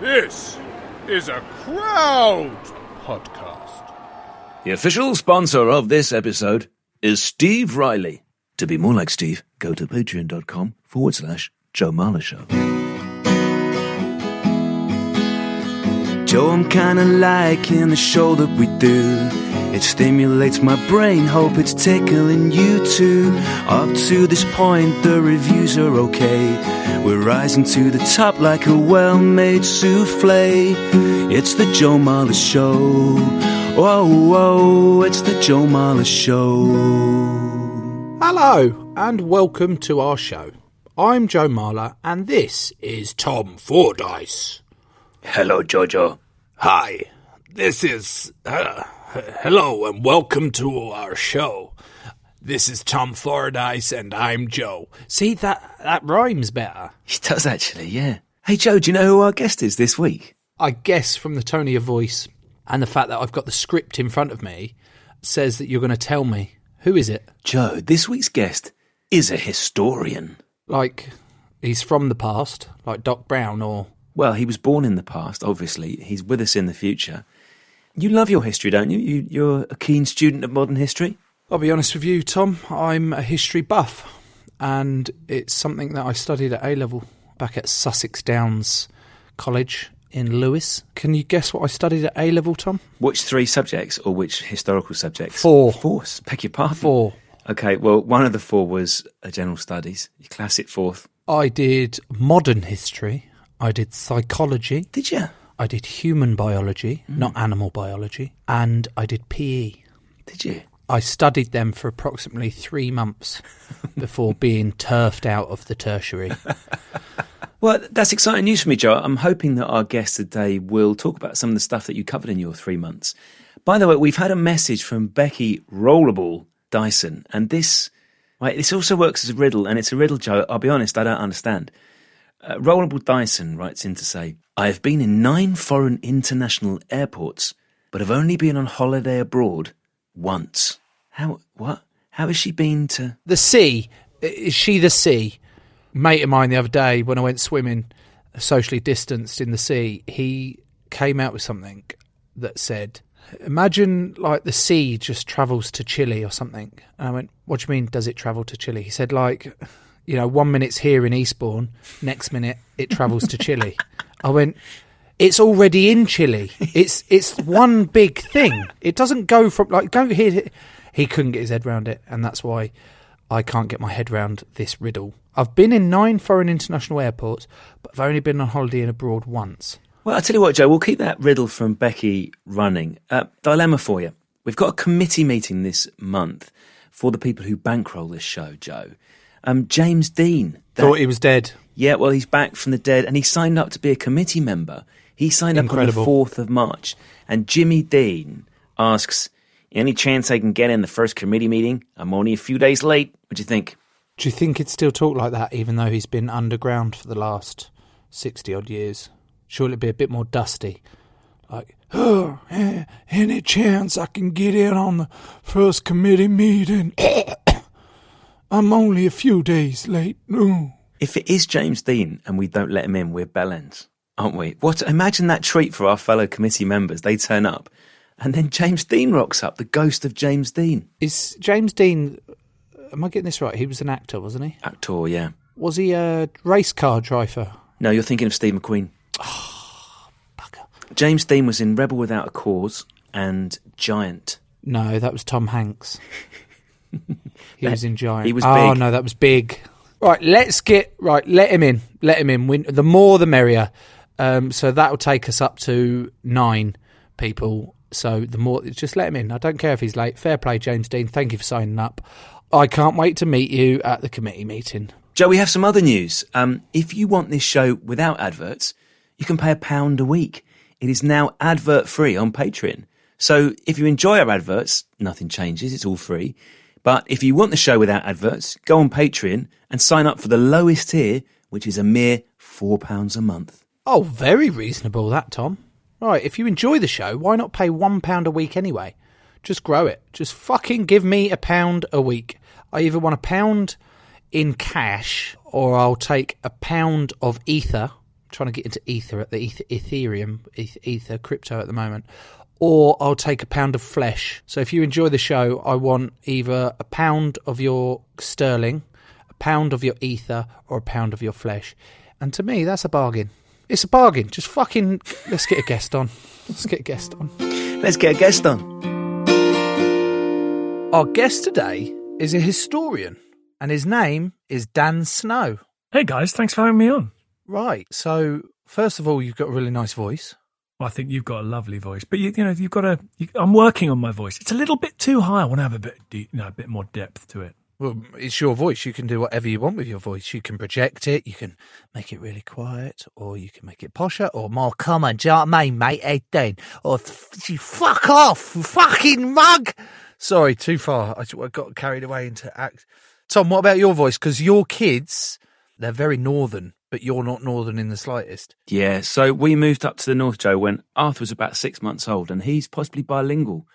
This is a crowd podcast. The official sponsor of this episode is Steve Riley. To be more like Steve, go to patreon.com forward slash Joe Marler Show. Joe, I'm kinda liking the show that we do. It stimulates my brain, hope it's tickling you too. Up to this point, the reviews are okay. We're rising to the top like a well made souffle. It's the Joe Marler Show. Whoa, whoa, it's the Joe Marler Show. Hello, and welcome to our show. I'm Joe Marler, and this is Tom Fordyce. Hello, Jojo. Hi, this is. Uh, hello, and welcome to our show. This is Tom Fordyce, and I'm Joe. See, that, that rhymes better. It does actually, yeah. Hey, Joe, do you know who our guest is this week? I guess from the tone of your voice and the fact that I've got the script in front of me says that you're going to tell me. Who is it? Joe, this week's guest is a historian. Like, he's from the past, like Doc Brown, or. Well, he was born in the past, obviously. He's with us in the future. You love your history, don't you? you you're a keen student of modern history. I'll be honest with you, Tom. I'm a history buff, and it's something that I studied at A level back at Sussex Downs College in Lewes. Can you guess what I studied at A level, Tom? Which three subjects or which historical subjects? Four. Four. Beg your pardon. Four. Okay, well, one of the four was a general studies. Your classic fourth. I did modern history. I did psychology. Did you? I did human biology, mm. not animal biology, and I did PE. Did you? I studied them for approximately three months before being turfed out of the tertiary. Well, that's exciting news for me, Joe. I'm hoping that our guest today will talk about some of the stuff that you covered in your three months. By the way, we've had a message from Becky Rollable Dyson, and this, right, this also works as a riddle, and it's a riddle, Joe. I'll be honest, I don't understand. Uh, Rollable Dyson writes in to say, I have been in nine foreign international airports, but have only been on holiday abroad once. How, what? How has she been to? The sea, is she the sea? Mate of mine the other day when I went swimming, socially distanced in the sea, he came out with something that said, Imagine like the sea just travels to Chile or something. And I went, What do you mean, does it travel to Chile? He said, like, you know, one minute's here in Eastbourne, next minute it travels to Chile. I went, it's already in Chile. It's it's one big thing. It doesn't go from like don't hear. He couldn't get his head round it, and that's why I can't get my head round this riddle. I've been in nine foreign international airports, but I've only been on holiday in abroad once. Well, I'll tell you what, Joe, we'll keep that riddle from Becky running. Uh, dilemma for you. We've got a committee meeting this month for the people who bankroll this show, Joe. Um, James Dean. that- Thought he was dead. yeah, well, he's back from the dead and he signed up to be a committee member. He signed Incredible. up on the 4th of March. And Jimmy Dean asks, Any chance I can get in the first committee meeting? I'm only a few days late. What do you think? Do you think he'd still talk like that, even though he's been underground for the last sixty odd years? Surely it'd be a bit more dusty. Like, oh, any chance I can get in on the first committee meeting? I'm only a few days late. Ooh. If it is James Dean and we don't let him in, we're bellends, aren't we? What? Imagine that treat for our fellow committee members. They turn up, and then James Dean rocks up, the ghost of James Dean, Is James Dean? Am I getting this right? He was an actor, wasn't he? actor. Yeah. Was he a race car driver? No, you're thinking of Steve McQueen. Ah, James Dean was in Rebel Without a Cause and Giant. No, that was Tom Hanks. he was in Giant. he was Oh big. no, that was big. Right, let's get right. Let him in. Let him in. We, the more, the merrier. Um, so that will take us up to nine people. So the more, just let him in. I don't care if he's late. Fair play, James Dean. Thank you for signing up. I can't wait to meet you at the committee meeting. Joe, we have some other news. Um, if you want this show without adverts, you can pay a pound a week. It is now advert free on Patreon. So if you enjoy our adverts, nothing changes, it's all free. But if you want the show without adverts, go on Patreon and sign up for the lowest tier, which is a mere £4 a month. Oh, very reasonable, that, Tom. Right, if you enjoy the show, why not pay £1 a week anyway? Just grow it. Just fucking give me a pound a week. I either want a pound in cash or I'll take a pound of ether. I'm trying to get into ether at the ether, Ethereum, eth- ether, crypto at the moment. Or I'll take a pound of flesh. So if you enjoy the show, I want either a pound of your sterling, a pound of your ether, or a pound of your flesh. And to me, that's a bargain. It's a bargain. Just fucking let's get a guest on. Let's get a guest on. Let's get a guest on. Our guest today is a historian, and his name is Dan Snow. Hey guys, thanks for having me on. Right. So, first of all, you've got a really nice voice. Well, I think you've got a lovely voice, but you, you know you've got a. You, I'm working on my voice. It's a little bit too high. I want to have a bit, deep, you know, a bit more depth to it. Well, it's your voice. You can do whatever you want with your voice. You can project it. You can make it really quiet, or you can make it posher, or more common. Do you know what I mean, mate? Eighteen, or oh, f- you fuck off, fucking mug. Sorry, too far. I got carried away into act. Tom, what about your voice? Because your kids, they're very northern, but you're not northern in the slightest. Yeah, so we moved up to the North, Joe, when Arthur was about six months old, and he's possibly bilingual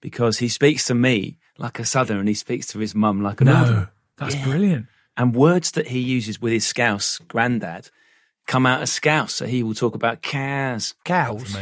because he speaks to me like a Southerner and he speaks to his mum like a. No, that's brilliant. And words that he uses with his Scouse granddad come out as Scouse. So he will talk about cows, Cows.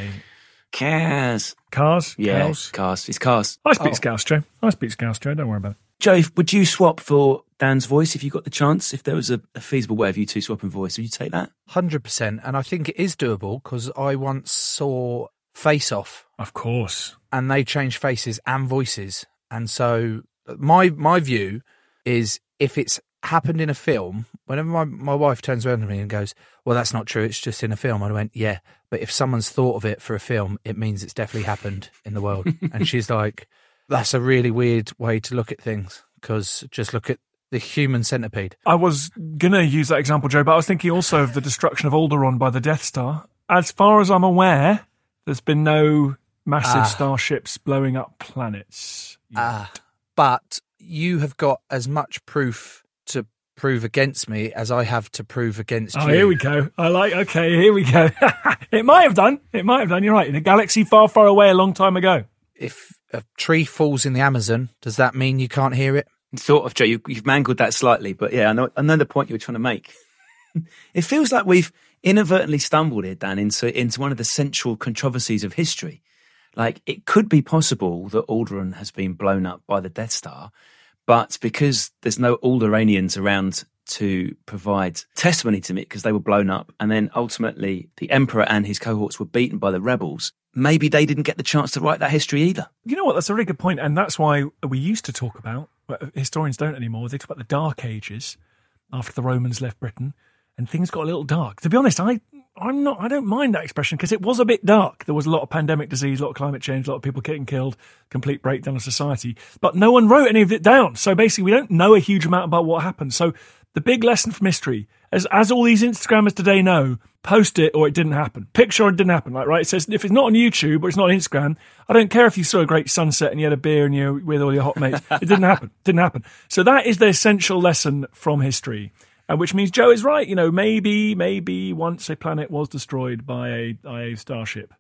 Cows. Cars, Yeah, cows. cars. It's cars. I speak Oh. Scouse, Joe. I speak Scouse, Joe. Don't worry about it. Joe, would you swap for Dan's voice if you got the chance? If there was a, a feasible way of you two swapping voice, would you take that? Hundred percent, and I think it is doable because I once saw Face Off, Of course. and they changed faces and voices, and so uh, my my view is if it's happened in a film, whenever my, my wife turns around to me and goes, "Well, that's not true. It's just in a film," I went, "Yeah, but if someone's thought of it for a film, it means it's definitely happened in the world." and she's like, "That's a really weird way to look at things because just look at the human centipede." I was gonna use that example, Joe, but I was thinking also of the destruction of Alderaan by the Death Star. As far as I'm aware, there's been no massive Ah. starships blowing up planets. Ah, but you have got as much proof to prove against me as I have to prove against you. Oh, you. here we go. I like. Okay, here we go. it might have done. It might have done. You're right. In a galaxy far, far away, a long time ago. If a tree falls in the Amazon, does that mean you can't hear it? Sort of, Joe. You, you've mangled that slightly, but yeah, I know, I know the point you were trying to make. it feels like we've inadvertently stumbled here, Dan, into into one of the central controversies of history. Like it could be possible that Alderaan has been blown up by the Death Star, but because there's no Alderanians around to provide testimony to it because they were blown up, and then ultimately the Emperor and his cohorts were beaten by the rebels. Maybe they didn't get the chance to write that history either. You know what? That's a really good point, and that's why we used to talk about. Historians don't anymore. They talk about the Dark Ages after the Romans left Britain, and things got a little dark. To be honest, I I'm not. I don't mind that expression because it was a bit dark. There was a lot of pandemic disease, a lot of climate change, a lot of people getting killed, complete breakdown of society. But no one wrote any of it down. So basically, we don't know a huge amount about what happened. So the big lesson from history, as as all these Instagrammers today know, post it or it didn't happen. Picture it didn't happen. Like right, it says if it's not on YouTube or it's not on Instagram, I don't care if you saw a great sunset and you had a beer and you're with all your hot mates. It didn't happen. Didn't happen. So that is the essential lesson from history. And which means Joe is right. You know, maybe, maybe once a planet was destroyed by a, a starship.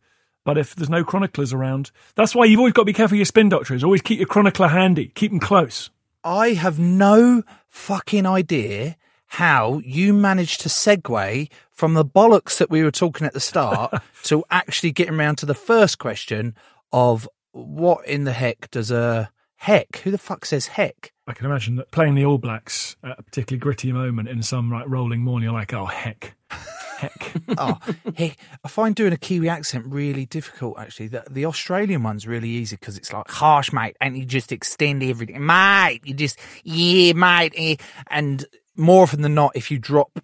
But if there's no chroniclers around, that's why you've always got to be careful your spin doctors. Always keep your chronicler handy. Keep them close. I have no fucking idea how you managed to segue from the bollocks that we were talking at the start to actually getting around to the first question of what in the heck does a heck? Who the fuck says heck? I can imagine that playing the All Blacks at a particularly gritty moment in some like rolling morning, you're like, oh heck, heck. oh, heck. I find doing a Kiwi accent really difficult. Actually, the, the Australian one's really easy because it's like harsh, mate, and you just extend everything, mate. You just yeah, mate, eh. and more often than not, if you drop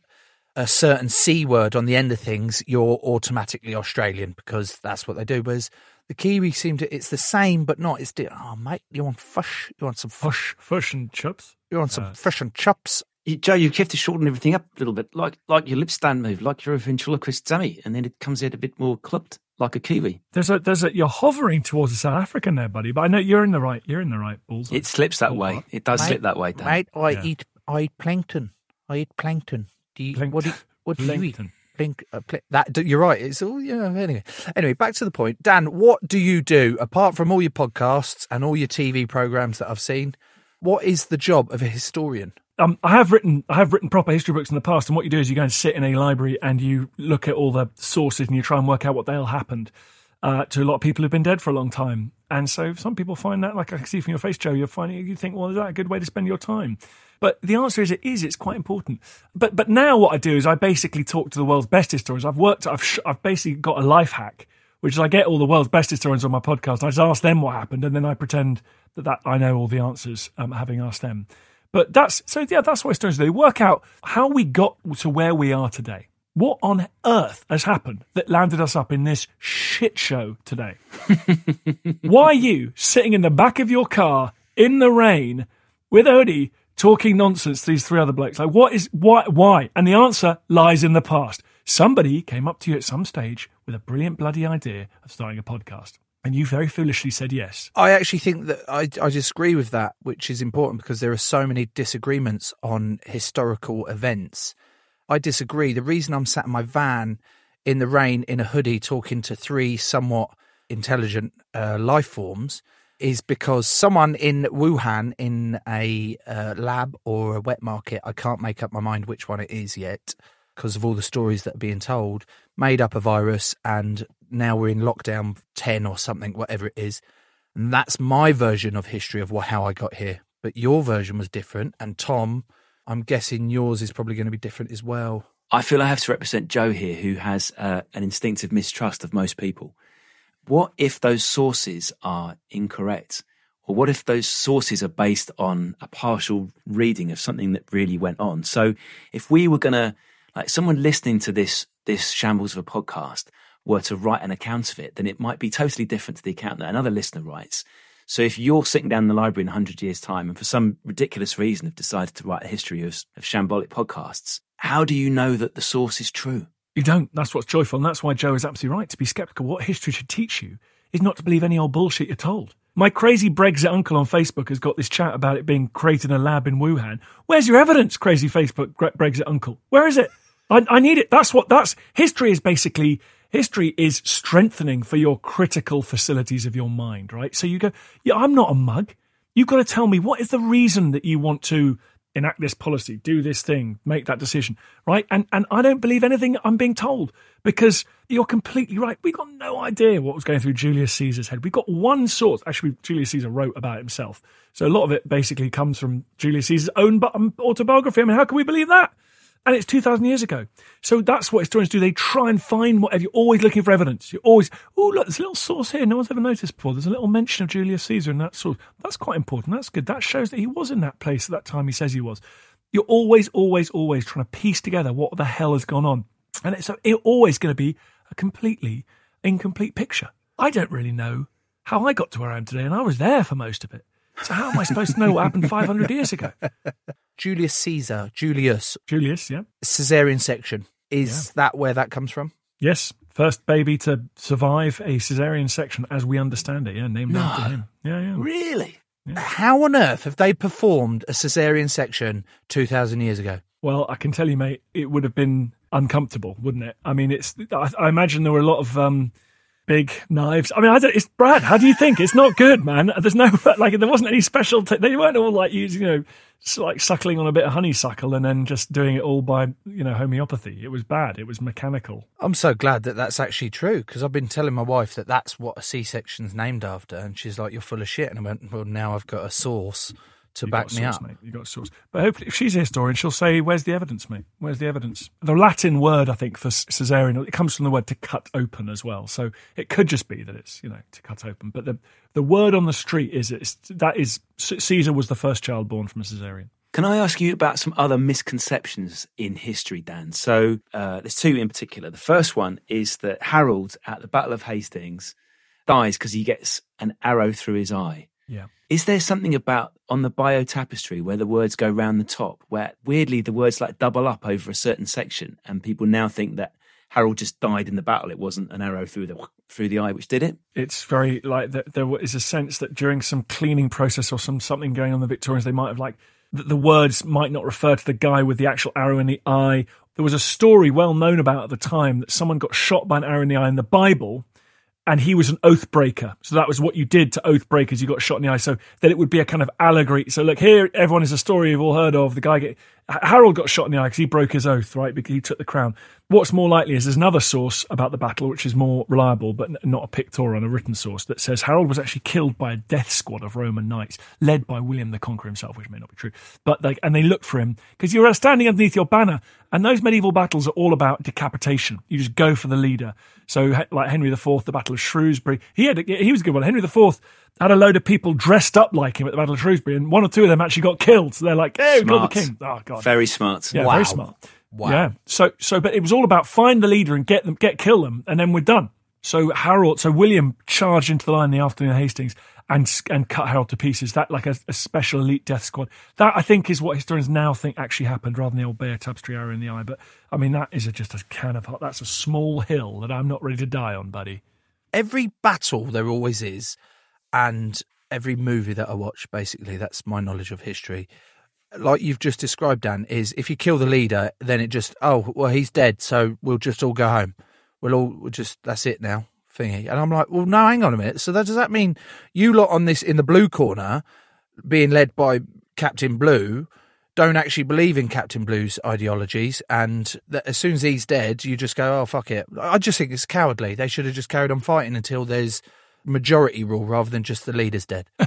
a certain c word on the end of things, you're automatically Australian because that's what they do. Whereas the Kiwi seem to it's the same but not. It's di- oh mate, you want fish? You want some fish? Fush, fush and chips? You want some fish and chops? You, Joe, you have to shorten everything up a little bit, like like your lip stand move, like you're a ventriloquist dummy, and then it comes out a bit more clipped, like a kiwi. There's a there's a you're hovering towards a South African there, buddy. But I know you're in the right you're in the right balls. It slips that way. It does Mate, slip that way, Dan. Mate, I Yeah. eat I eat plankton. I eat plankton. Do you, what do you, what do you eat? Plankton. Plink, uh, pl- that d- you're right. It's all yeah. Anyway, anyway, back to the point. Dan, what do you do apart from all your podcasts and all your TV programs that I've seen? What is the job of a historian? Um, I have written I have written proper history books in the past, and what you do is you go and sit in a library and you look at all the sources and you try and work out what the hell happened uh, to a lot of people who've been dead for a long time. And so some people find that, like I can see from your face, Joe, you're finding you think, well, is that a good way to spend your time? But the answer is it is. It's quite important. But but now what I do is I basically talk to the world's best historians. I've worked. I've sh- I've basically got a life hack, which is I get all the world's best historians on my podcast. I just ask them what happened, and then I pretend that, that I know all the answers, um, having asked them. But that's so yeah, that's what historians do. They work out how we got to where we are today. What on earth has happened that landed us up in this shit show today? Why are you sitting in the back of your car in the rain with a hoodie talking nonsense to these three other blokes? Like, what is why? Why? And the answer lies in the past. Somebody came up to you at some stage with a brilliant bloody idea of starting a podcast, and you very foolishly said yes. I actually think that I, I disagree with that, which is important because there are so many disagreements on historical events. I disagree. The reason I'm sat in my van in the rain in a hoodie talking to three somewhat intelligent uh, life forms is because someone in Wuhan in a uh, lab or a wet market, I can't make up my mind which one it is yet because of all the stories that are being told, made up a virus and now we're in lockdown 10 or something, whatever it is. And that's my version of history of how I got here. But your version was different. And Tom, I'm guessing yours is probably going to be different as well. I feel I have to represent Joe here, who has uh, an instinctive mistrust of most people. What if those sources are incorrect? Or what if those sources are based on a partial reading of something that really went on? So if we were going to, like someone listening to this, this shambles of a podcast were to write an account of it, then it might be totally different to the account that another listener writes. So if you're sitting down in the library in 100 years' time and for some ridiculous reason have decided to write a history of, of shambolic podcasts, how do you know that the source is true? You don't. That's what's joyful, and that's why Joe is absolutely right. To be sceptical, what history should teach you is not to believe any old bullshit you're told. My crazy Brexit uncle on Facebook has got this chat about it being created in a lab in Wuhan. Where's your evidence, crazy Facebook Brexit uncle? Where is it? I, I need it. That's what. That's history is basically. History is strengthening for your critical facilities of your mind, right? So you go, yeah, I'm not a mug. You've got to tell me what is the reason that you want to enact this policy, do this thing, make that decision, right? And and I don't believe anything I'm being told because you're completely right. We got no idea what was going through Julius Caesar's head. We got one source. Actually, Julius Caesar wrote about himself, so a lot of it basically comes from Julius Caesar's own um, autobiography. I mean, how can we believe that? And it's 2,000 years ago. So that's what historians do. They try and find whatever. You're always looking for evidence. You're always, oh, look, there's a little source here. No one's ever noticed before. There's a little mention of Julius Caesar in that source. That's quite important. That's good. That shows that he was in that place at that time he says he was. You're always, always, always trying to piece together what the hell has gone on. And it's, it's always going to be a completely incomplete picture. I don't really know how I got to where I am today, and I was there for most of it. So how am I supposed to know what happened 500 years ago? Julius Caesar, Julius, Julius, yeah. cesarean section. Is that where that comes from? Yes, first baby to survive a cesarean section as we understand it. Yeah, named after him. Yeah, yeah. Really? How on earth have they performed a cesarean section 2,000 years ago? Well, I can tell you, mate, it would have been uncomfortable, wouldn't it? I mean, it's. I, I imagine there were a lot of um, big knives. I mean, I don't. It's Brad. How do you think? It's not good, man. There's no like. There wasn't any special. T- they weren't all like using, you know, like suckling on a bit of honeysuckle and then just doing it all by you know homeopathy. It was bad. It was mechanical. I'm so glad that that's actually true because I've been telling my wife that that's what a C-section's named after, and she's like, "You're full of shit." And I went, "Well, now I've got a source to You back got me source, up." mate. You got a source. But hopefully, if she's a historian, she'll say, "Where's the evidence, mate? Where's the evidence?" The Latin word, I think, for cesarean, it comes from the word to cut open as well. So it could just be that it's you know to cut open. But the the word on the street is it's, that is Caesar was the first child born from a cesarean. Can I ask you about some other misconceptions in history, Dan? So uh, there's two in particular. The first one is that Harold at the Battle of Hastings dies because he gets an arrow through his eye. Yeah. Is there something about on the Bayeux Tapestry where the words go round the top, where weirdly the words like double up over a certain section, and people now think that Harold just died in the battle? It wasn't an arrow through the through the eye which did it. It's very like that. There is a sense that during some cleaning process or some something going on the Victorians, they might have like that the words might not refer to the guy with the actual arrow in the eye. There was a story well known about at the time that someone got shot by an arrow in the eye in the Bible, and he was an oath breaker. So that was what you did to oath breakers. You got shot in the eye. So that it would be a kind of allegory. So look here, everyone is a story you've all heard of. The guy get Harold got shot in the eye because he broke his oath, right? Because he took the crown. What's more likely is there's another source about the battle, which is more reliable, but not a pictorial, a written source, that says Harold was actually killed by a death squad of Norman knights, led by William the Conqueror himself, which may not be true. But like, and they looked for him because you were standing underneath your banner, and those medieval battles are all about decapitation. You just go for the leader. So, like Henry IV, the Battle of Shrewsbury, he had he was a good one. Henry IV had a load of people dressed up like him at the Battle of Shrewsbury, and one or two of them actually got killed. So they're like, "Hey, we killed the king!" Oh god, Very smart. yeah, Wow. very smart. Wow. Yeah. So so but it was all about find the leader and get them get kill them and then we're done. So Harold so William charged into the line in the afternoon of Hastings and and cut Harold to pieces. That like a, a special elite death squad. That I think is what historians now think actually happened rather than the old Bayeux Tapestry arrow in the eye. But I mean that is a, just a can of hot. That's a small hill that I'm not ready to die on, buddy. every battle there always is, and every movie that I watch, basically, that's my knowledge of history. Like you've just described, Dan, is if you kill the leader, then it just oh well he's dead, so we'll just all go home. We'll all we'll just that's it now, thingy. And I'm like, well, no, hang on a minute. So that, does that mean you lot on this in the blue corner, being led by Captain Blue, don't actually believe in Captain Blue's ideologies, and that as soon as he's dead, you just go, oh fuck it. I just think it's cowardly. They should have just carried on fighting until there's majority rule rather than just the leader's dead.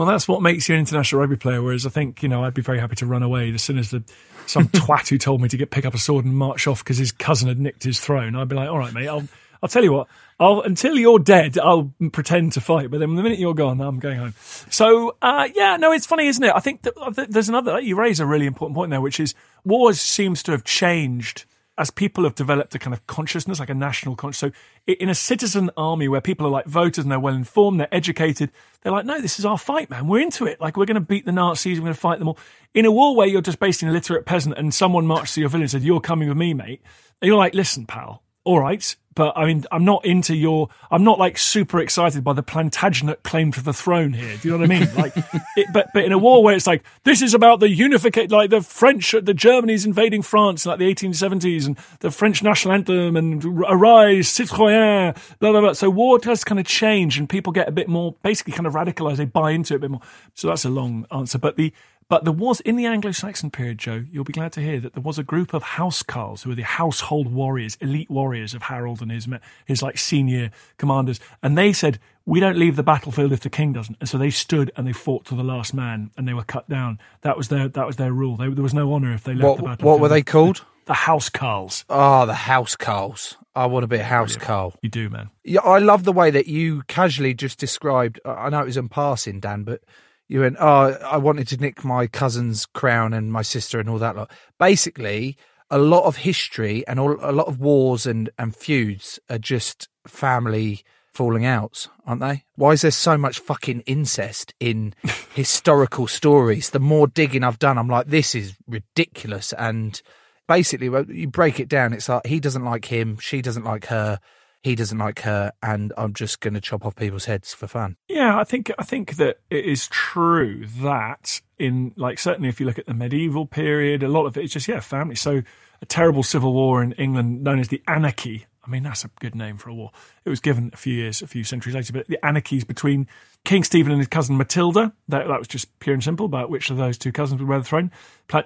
Well, that's what makes you an international rugby player. Whereas I think you know I'd be very happy to run away as soon as the some twat who told me to get pick up a sword and march off because his cousin had nicked his throne. I'd be like, all right, mate, I'll I'll tell you what. I'll until you're dead, I'll pretend to fight. But then the minute you're gone, I'm going home. So uh, yeah, no, it's funny, isn't it? I think that, that there's another. You raise a really important point there, which is wars seems to have changed as people have developed a kind of consciousness, like a national consciousness. So in a citizen army where people are like voters and they're well informed, they're educated, they're like, no, this is our fight, man. We're into it. Like we're going to beat the Nazis. We're going to fight them all. In a war where you're just basically an illiterate peasant and someone marched to your village and said, you're coming with me, mate. And you're like, listen, pal, all right. But I mean, I'm not into your, I'm not like super excited by the Plantagenet claim to the throne here. Do you know what I mean? Like, it, but, but in a war where it's like, this is about the unification, like the French, the Germany's invading France in like the 1870s and the French national anthem and arise, citoyen, blah, blah, blah. So war does kind of change and people get a bit more, basically kind of radicalized. They buy into it a bit more. So that's a long answer. But the, but there was in the Anglo-Saxon period, Joe. You'll be glad to hear that there was a group of housecarls who were the household warriors, elite warriors of Harold and his his like senior commanders, and they said, "We don't leave the battlefield if the king doesn't." And so they stood and they fought to the last man, and they were cut down. That was their that was their rule. They, there was no honour if they left the battlefield. what were they called? The housecarls. Oh, ah, the house Carls. I want to be a house Carl. You do, man. Yeah, I love the way that you casually just described. I know it was in passing, Dan, but you went, "Oh, I wanted to nick my cousin's crown and my sister and all that." Lot. Basically, a lot of history and all, a lot of wars and and feuds are just family falling outs, aren't they? Why is there so much fucking incest in historical stories? The more digging I've done, I'm like, this is ridiculous. And basically, when you break it down, it's like he doesn't like him, she doesn't like her he doesn't like her, and I'm just going to chop off people's heads for fun. Yeah, I think I think that it is true that in like certainly if you look at the medieval period, a lot of it is just yeah family. So a terrible civil war in England known as the Anarchy. I mean that's a good name for a war. It was given a few years, a few centuries later, but the anarchies between King Stephen and his cousin Matilda. That that was just pure and simple about which of those two cousins would wear the throne.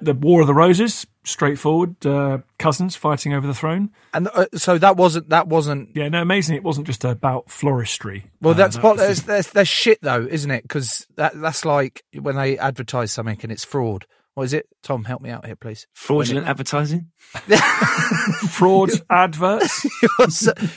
The War of the Roses, straightforward, uh, cousins fighting over the throne. And uh, so that wasn't that wasn't. Yeah, no, amazing. It wasn't just about floristry. Well, Uh, that's that part. was That's, that's that's shit though, isn't it? Because that that's like when they advertise something and it's fraud. What is it? Tom, help me out here, please. Fraudulent advertising. fraud adverts.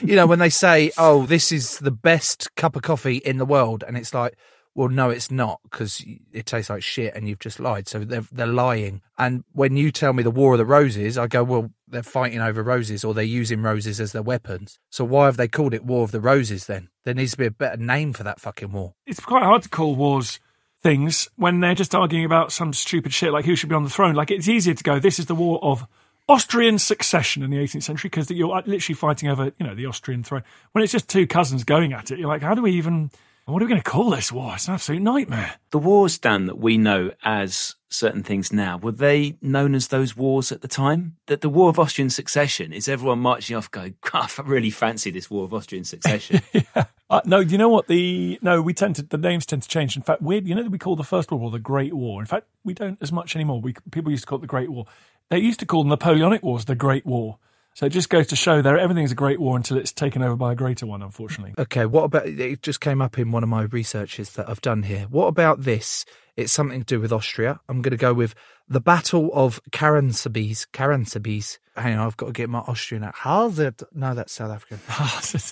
You know, when they say, "Oh, this is the best cup of coffee in the world," and it's like, "Well, no, it's not because it tastes like shit, and you've just lied." So they're they're lying. And when you tell me the War of the Roses, I go, "Well, they're fighting over roses, or they're using roses as their weapons. So why have they called it War of the Roses then? There needs to be a better name for that fucking war. It's quite hard to call wars things when they're just arguing about some stupid shit like who should be on the throne. Like it's easier to go, this is the war of Austrian succession in the 18th century because you're uh, literally fighting over, you know, the Austrian throne. When it's just two cousins going at it, you're like, how do we even, what are we going to call this war? It's an absolute nightmare. The wars, Dan, that we know as certain things now, were they known as those wars at the time? That the War of Austrian Succession is everyone marching off going, I really fancy this War of Austrian Succession. yeah. Uh, no, you know what? The no, we tend to the names tend to change. In fact, we you know that we call the First World War the Great War. In fact, we don't as much anymore. We people used to call it the Great War. They used to call the Napoleonic Wars the Great War. So it just goes to show that everything's a great war until it's taken over by a greater one, unfortunately. Okay, what about it? Just came up in one of my researches that I've done here. What about this? It's something to do with Austria. I'm going to go with the Battle of Karansabis. Karansabis. Hang on, I've got to get my Austrian out. How's it? No, that's South African.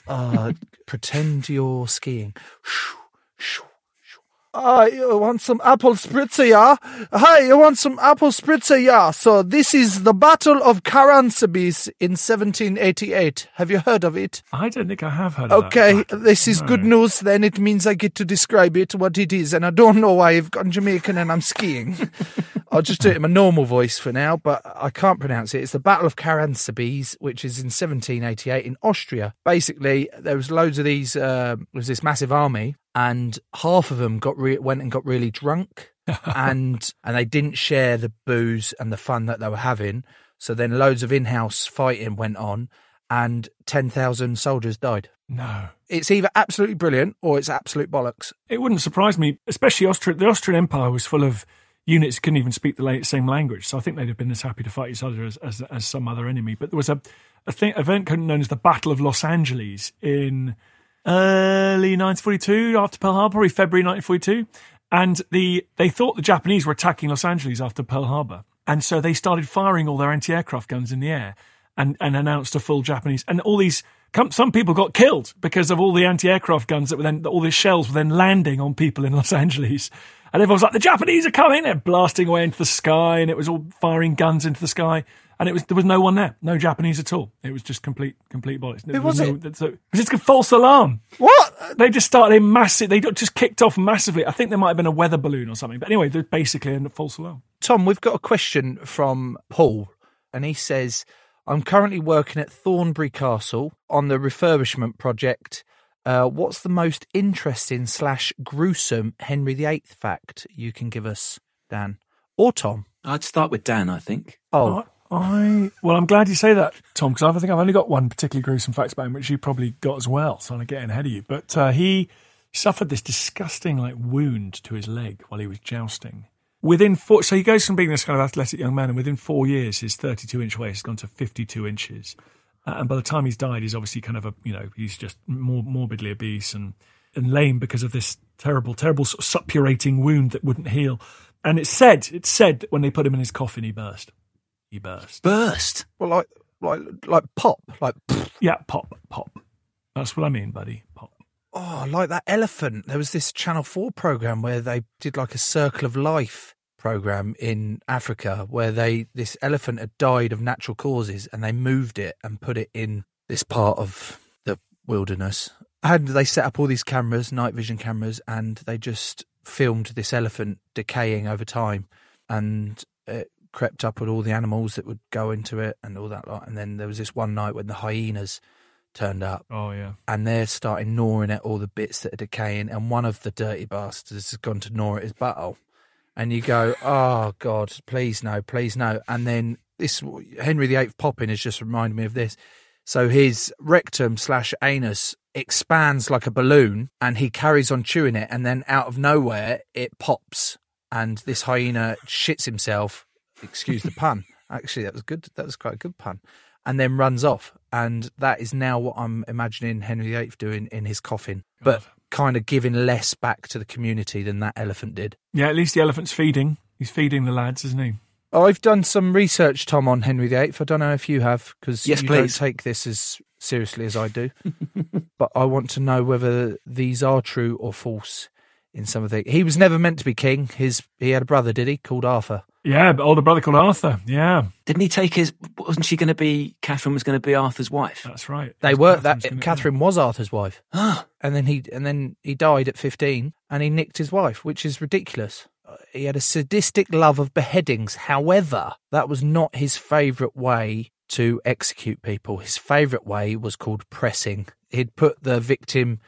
uh, pretend you're skiing. I want some apple spritzer, yeah? Hi, you want some apple spritzer, yeah? So this is the Battle of Karansabis in 1788. Have you heard of it? I don't think I have heard of it. Okay, this is no. good news then. It means I get to describe it, what it is. And I don't know why I've gone Jamaican and I'm skiing. I'll just do it in my normal voice for now, but I can't pronounce it. It's the Battle of Karansabis, which is in 1788 in Austria. Basically, there was loads of these, uh, was this massive army and half of them got re- went and got really drunk and and they didn't share the booze and the fun that they were having. So then loads of in-house fighting went on and 10,000 soldiers died. No. It's either absolutely brilliant or it's absolute bollocks. It wouldn't surprise me especially Austria the Austrian empire was full of units couldn't even speak the same language. So i think they'd have been as happy to fight each other as as, as some other enemy. But there was a a thing, event known as the battle of los angeles in early 1942, after Pearl Harbor, probably February 1942. And the they thought the Japanese were attacking Los Angeles after Pearl Harbor. And so they started firing all their anti aircraft guns in the air and, and announced a full Japanese. And all these, some people got killed because of all the anti aircraft guns that were then, all these shells were then landing on people in Los Angeles. And everyone was like, the Japanese are coming. They're blasting away into the sky and it was all firing guns into the sky and it was there was no one there, no Japanese at all. It was just complete complete bollocks. It was, was no, it? So, it was just a false alarm. What? They just started in massive. They just kicked off massively. I think there might have been a weather balloon or something. But anyway, they're basically a false alarm. Tom, we've got a question from Paul, and he says, "I'm currently working at Thornbury Castle on the refurbishment project." Uh, what's the most interesting slash gruesome Henry VIII fact you can give us, Dan or Tom? I'd start with Dan. I think. Oh, I well, I'm glad you say that, Tom, because I think I've only got one particularly gruesome fact about him, which you probably got as well. So I'm getting ahead of you. But uh, he suffered this disgusting like wound to his leg while he was jousting. Within four, so he goes from being this kind of athletic young man, and within four years, his 32 inch waist has gone to 52 inches. Uh, and by the time he's died, he's obviously kind of a you know he's just more morbidly obese and and lame because of this terrible, terrible sort of suppurating wound that wouldn't heal. And it's said, it's said that when they put him in his coffin, he burst he burst. Burst? Well, like like like pop, like yeah, pop, pop. That's what I mean, buddy. Pop. Oh, like that elephant. There was this Channel Four program where they did like a Circle of Life program in Africa where they this elephant had died of natural causes and they moved it and put it in this part of the wilderness. And they set up all these cameras, night vision cameras, and they just filmed this elephant decaying over time. And it crept up with all the animals that would go into it and all that lot. And then there was this one night when the hyenas turned up. Oh yeah. And they're starting gnawing at all the bits that are decaying and one of the dirty bastards has gone to gnaw at his butthole. And you go, Oh God, please no, please no. And then this Henry VIII popping has just reminded me of this. So his rectum slash anus expands like a balloon and he carries on chewing it and then out of nowhere it pops and this hyena shits himself excuse the pun. Actually, that was good. That was quite a good pun. And then runs off. And that is now what I'm imagining Henry VIII doing in his coffin, God. but kind of giving less back to the community than that elephant did. Yeah, at least the elephant's feeding. He's feeding the lads, isn't he? I've done some research, Tom, on Henry VIII. I don't know if you have, because yes, you please. don't take this as seriously as I do. but I want to know whether these are true or false in some of the. He was never meant to be king. His he had a brother, did he, called Arthur? Yeah, but older brother called Arthur. Yeah, Didn't he take his? Wasn't she going to be? Catherine was going to be Arthur's wife. that's right. They That's were Catherine's that gonna- Catherine was Arthur's wife, Ah, and then he and then he died at fifteen, and he nicked his wife, which is ridiculous. Uh, He had a sadistic love of beheadings. However, that was not his favourite way to execute people. His favourite way was called pressing. He'd put the victim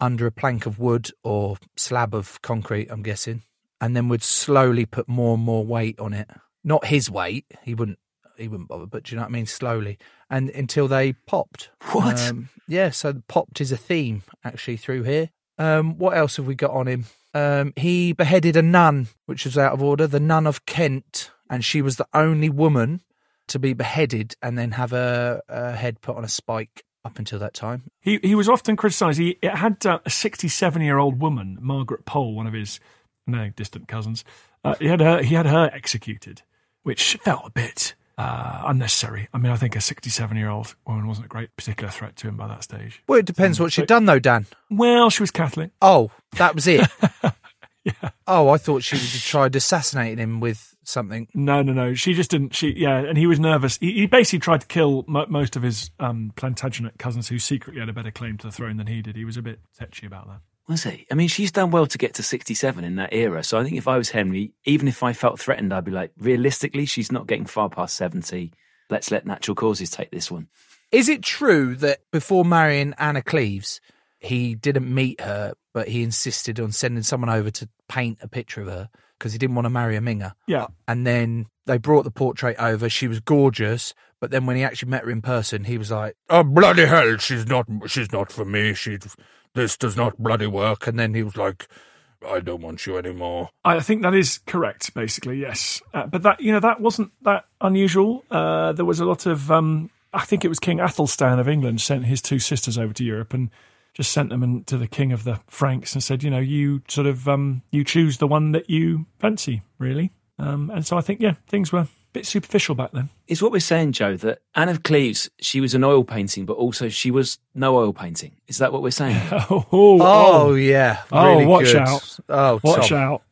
under a plank of wood or slab of concrete, I'm guessing, and then would slowly put more and more weight on it. Not his weight. He wouldn't. He wouldn't bother. But do you know what I mean? Slowly, and until they popped. What? Um, yeah. So popped is a theme actually through here. Um, what else have we got on him? Um, he beheaded a nun, which was out of order. The nun of Kent, and she was the only woman to be beheaded and then have her, her head put on a spike up until that time. He he was often criticised. He it had uh, a 67 year old woman, Margaret Pole, one of his no distant cousins. Uh, he had her he had her executed, which felt a bit uh, unnecessary. I mean, I think a 67 year old woman wasn't a great particular threat to him by that stage. Well, it depends what she'd done, though, Dan. Well, she was Catholic. Oh, that was it. Oh, I thought she tried assassinating him with something. No, no, no. She just didn't. She yeah, and he was nervous. He, he basically tried to kill mo- most of his um, Plantagenet cousins, who secretly had a better claim to the throne than he did. He was a bit tetchy about that. was he? I mean, she's done well to get to sixty-seven in that era. So I think if I was Henry, even if I felt threatened, I'd be like, realistically, she's not getting far past seventy. Let's let natural causes take this one. Is it true that before marrying Anna Cleves, he didn't meet her, but he insisted on sending someone over to paint a picture of her because he didn't want to marry a minger? Yeah, And then they brought the portrait over. She was gorgeous, but then when he actually met her in person, he was like, Oh bloody hell! She's not. She's not for me. She. This does not bloody work. and then he was like, I don't want you anymore. I think that is correct. Basically, yes. Uh, but that you know that wasn't that unusual. Uh, there was a lot of. Um, I think it was King Athelstan of England sent his two sisters over to Europe and just sent them in, to the king of the Franks and said, you know, you sort of um, you choose the one that you fancy, really. Um, and so I think yeah, things were a bit superficial back then. Is what we're saying, Joe, that Anne of Cleves, she was an oil painting, but also she was no oil painting. Is that what we're saying? Oh, "Oh, yeah, Oh, watch good. out. Oh, watch Tom, out!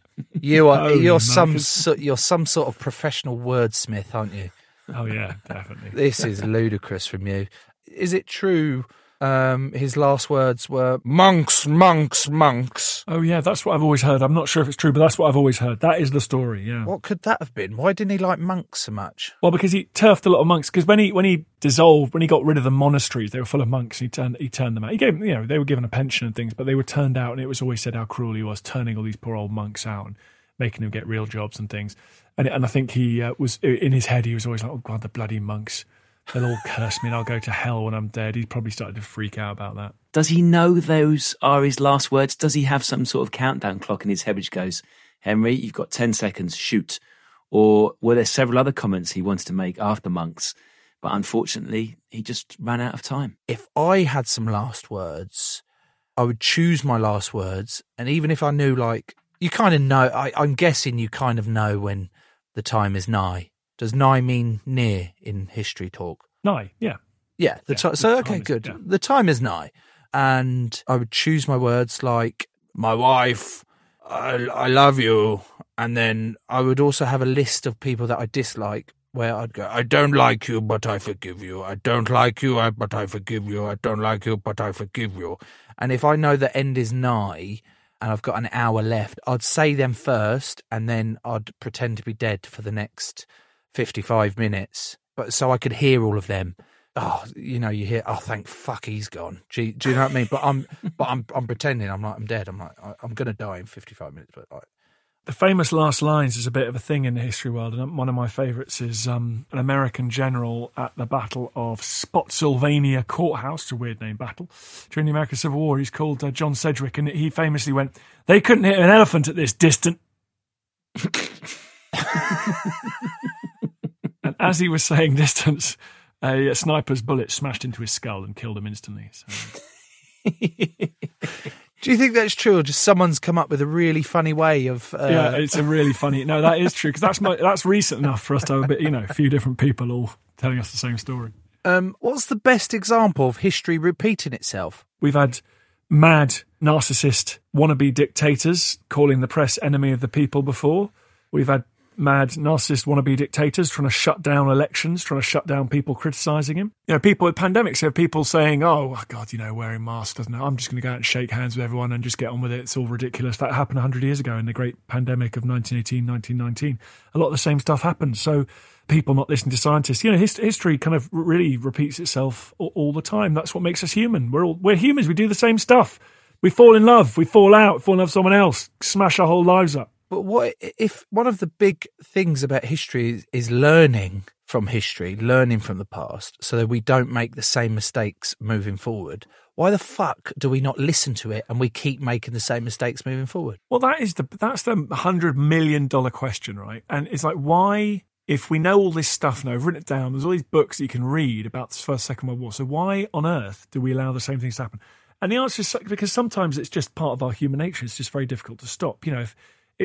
You are Holy you're some so, you're some sort of professional wordsmith, aren't you? Oh yeah, definitely. This is ludicrous from you. Is it true? Um, his last words were Monks, monks, monks. Oh yeah, that's what I've always heard. I'm not sure if it's true, but that's what I've always heard. That is the story. Yeah. What could that have been? Why didn't he like monks so much? Well, because he turfed a lot of monks. Because when he when he dissolved, when he got rid of the monasteries, they were full of monks. He turned he turned them out. He gave you know they were given a pension and things, but they were turned out, and it was always said how cruel he was, turning all these poor old monks out and making them get real jobs and things. And and I think he uh, was in his head. He was always like, oh god, the bloody monks. They'll all curse me and I'll go to hell when I'm dead. He probably started to freak out about that. Does he know those are his last words? Does he have some sort of countdown clock in his head which goes, Henry, you've got 10 seconds, shoot? Or were there several other comments he wanted to make after Monks, but unfortunately he just ran out of time? If I had some last words, I would choose my last words, and even if I knew, like you kind of know, I, I'm guessing you kind of know when the time is nigh. Does nigh mean near in history talk? No, yeah. Yeah. The Yeah, ti- the so time okay, is- good. yeah. The time is nigh, and I would choose my words like My wife. I, I love you. and then I would also have a list of people that I dislike where I'd go, I don't like you, but I forgive you. I don't like you, but I forgive you. I don't like you, but I forgive you. and if I know the end is nigh and I've got an hour left, I'd say them first and then I'd pretend to be dead for the next 55 minutes. But so I could hear all of them. Oh, you know, you hear, oh, thank fuck he's gone. Do you, do you know what I mean? But I'm, but I'm, I'm pretending I'm like, I'm dead. I'm like, I- I'm going to die in 55 minutes. But like, The famous last lines is a bit of a thing in the history world, and one of my favourites is um, an American general at the Battle of Spotsylvania Courthouse. It's a weird name, battle. During the American Civil War, he's called uh, John Sedgwick, and he famously went, They couldn't hit an elephant at this distance. as he was saying distance, a, a sniper's bullet smashed into his skull and killed him instantly. So. do you think that's true, or just someone's come up with a really funny way of? Uh, yeah, it's a really funny. No, that is true because that's my, that's recent enough for us to have a bit, you know, a few different people all telling us the same story. um, what's the best example of history repeating itself? We've had mad narcissist wannabe dictators calling the press enemy of the people before. We've had mad narcissist wannabe dictators trying to shut down elections, trying to shut down people criticizing him. You know, people with pandemics have people saying, "Oh, oh God, you know, wearing masks doesn't. I'm just going to go out and shake hands with everyone and just get on with it. It's all ridiculous." That happened 100 years ago in the great pandemic of 1918, 1919. A lot of the same stuff happened. So people not listening to scientists. You know, his, history kind of really repeats itself all, all, the time. That's what makes us human. We're all we're humans. We do the same stuff. We fall in love. We fall out. Fall in love with someone else. Smash our whole lives up. But what if one of the big things about history is, is learning from history, learning from the past, so that we don't make the same mistakes moving forward? Why the fuck do we not listen to it and we keep making the same mistakes moving forward? Well, that is the that's the hundred million dollar question, right? And it's like, why if we know all this stuff now, I've written it down, there's all these books that you can read about the First, Second World War. So why on earth do we allow the same things to happen? And the answer is because sometimes it's just part of our human nature. It's just very difficult to stop. You know, if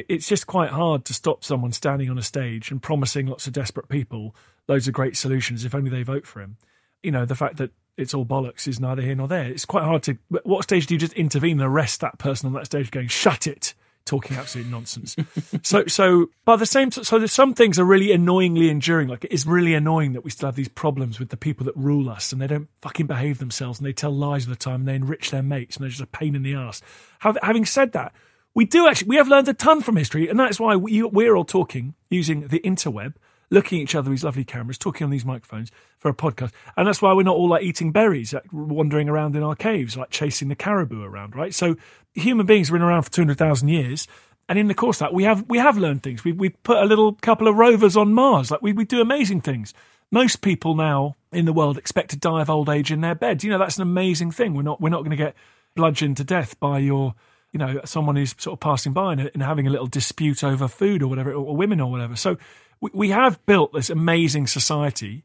it's just quite hard to stop someone standing on a stage and promising lots of desperate people loads of great solutions if only they vote for him. You know, the fact that it's all bollocks is neither here nor there. It's quite hard to. What stage do you just intervene and arrest that person on that stage, going, "Shut it"? talking absolute nonsense. so, so by the same, so there's some things are really annoyingly enduring. Like it is really annoying that we still have these problems with the people that rule us, and they don't fucking behave themselves, and they tell lies all the time, and they enrich their mates, and they're just a pain in the ass. Having said that, we do actually we have learned a ton from history, and that's why we, we're all talking using the interweb looking at each other with these lovely cameras, talking on these microphones for a podcast. And that's why we're not all like eating berries, like wandering around in our caves, like chasing the caribou around, right? So human beings have been around for 200,000 years. And in the course of that, we have we have learned things. We we put a little couple of rovers on Mars. Like we, we do amazing things. Most people now in the world expect to die of old age in their bed. You know that's an amazing thing. We're not we're not going to get bludgeoned to death by your you know someone who's sort of passing by and, and having a little dispute over food or whatever or women or whatever. So we, we have built this amazing society.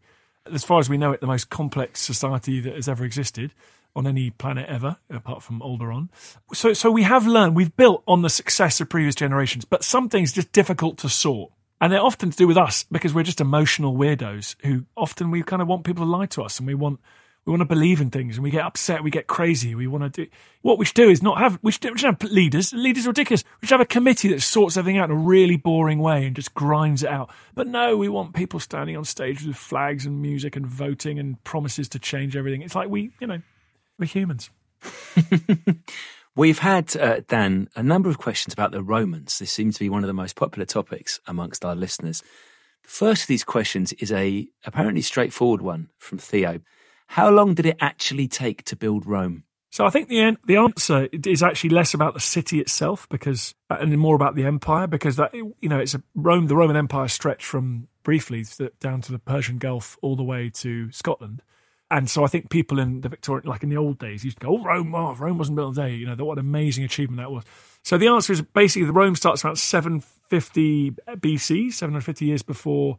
As far as we know it, the most complex society that has ever existed on any planet ever, apart from Alderaan. So, so we have learned, we've built on the success of previous generations, but some things just difficult to sort. And they're often to do with us because we're just emotional weirdos who often we kind of want people to lie to us and we want we want to believe in things and we get upset, we get crazy, we want to do what we should do is not have we should, we should have leaders. Leaders are ridiculous. We should have a committee that sorts everything out in a really boring way and just grinds it out. But no, we want people standing on stage with flags and music and voting and promises to change everything. It's like we, you know, we're humans. We've had, uh, Dan, a number of questions about the Romans. This seems to be one of the most popular topics amongst our listeners. The first of these questions is a apparently straightforward one from Theo. How long did it actually take to build Rome? So I think the the answer is actually less about the city itself because uh, and more about the empire because that you know it's a Rome the Roman Empire stretched from briefly down to the Persian Gulf all the way to Scotland. And so I think people in the Victorian, like in the old days, used to go, "Oh, Rome! Oh, Rome wasn't built in a day." You know, what an amazing achievement that was. So the answer is basically the Rome starts around 750 BC, 750 years before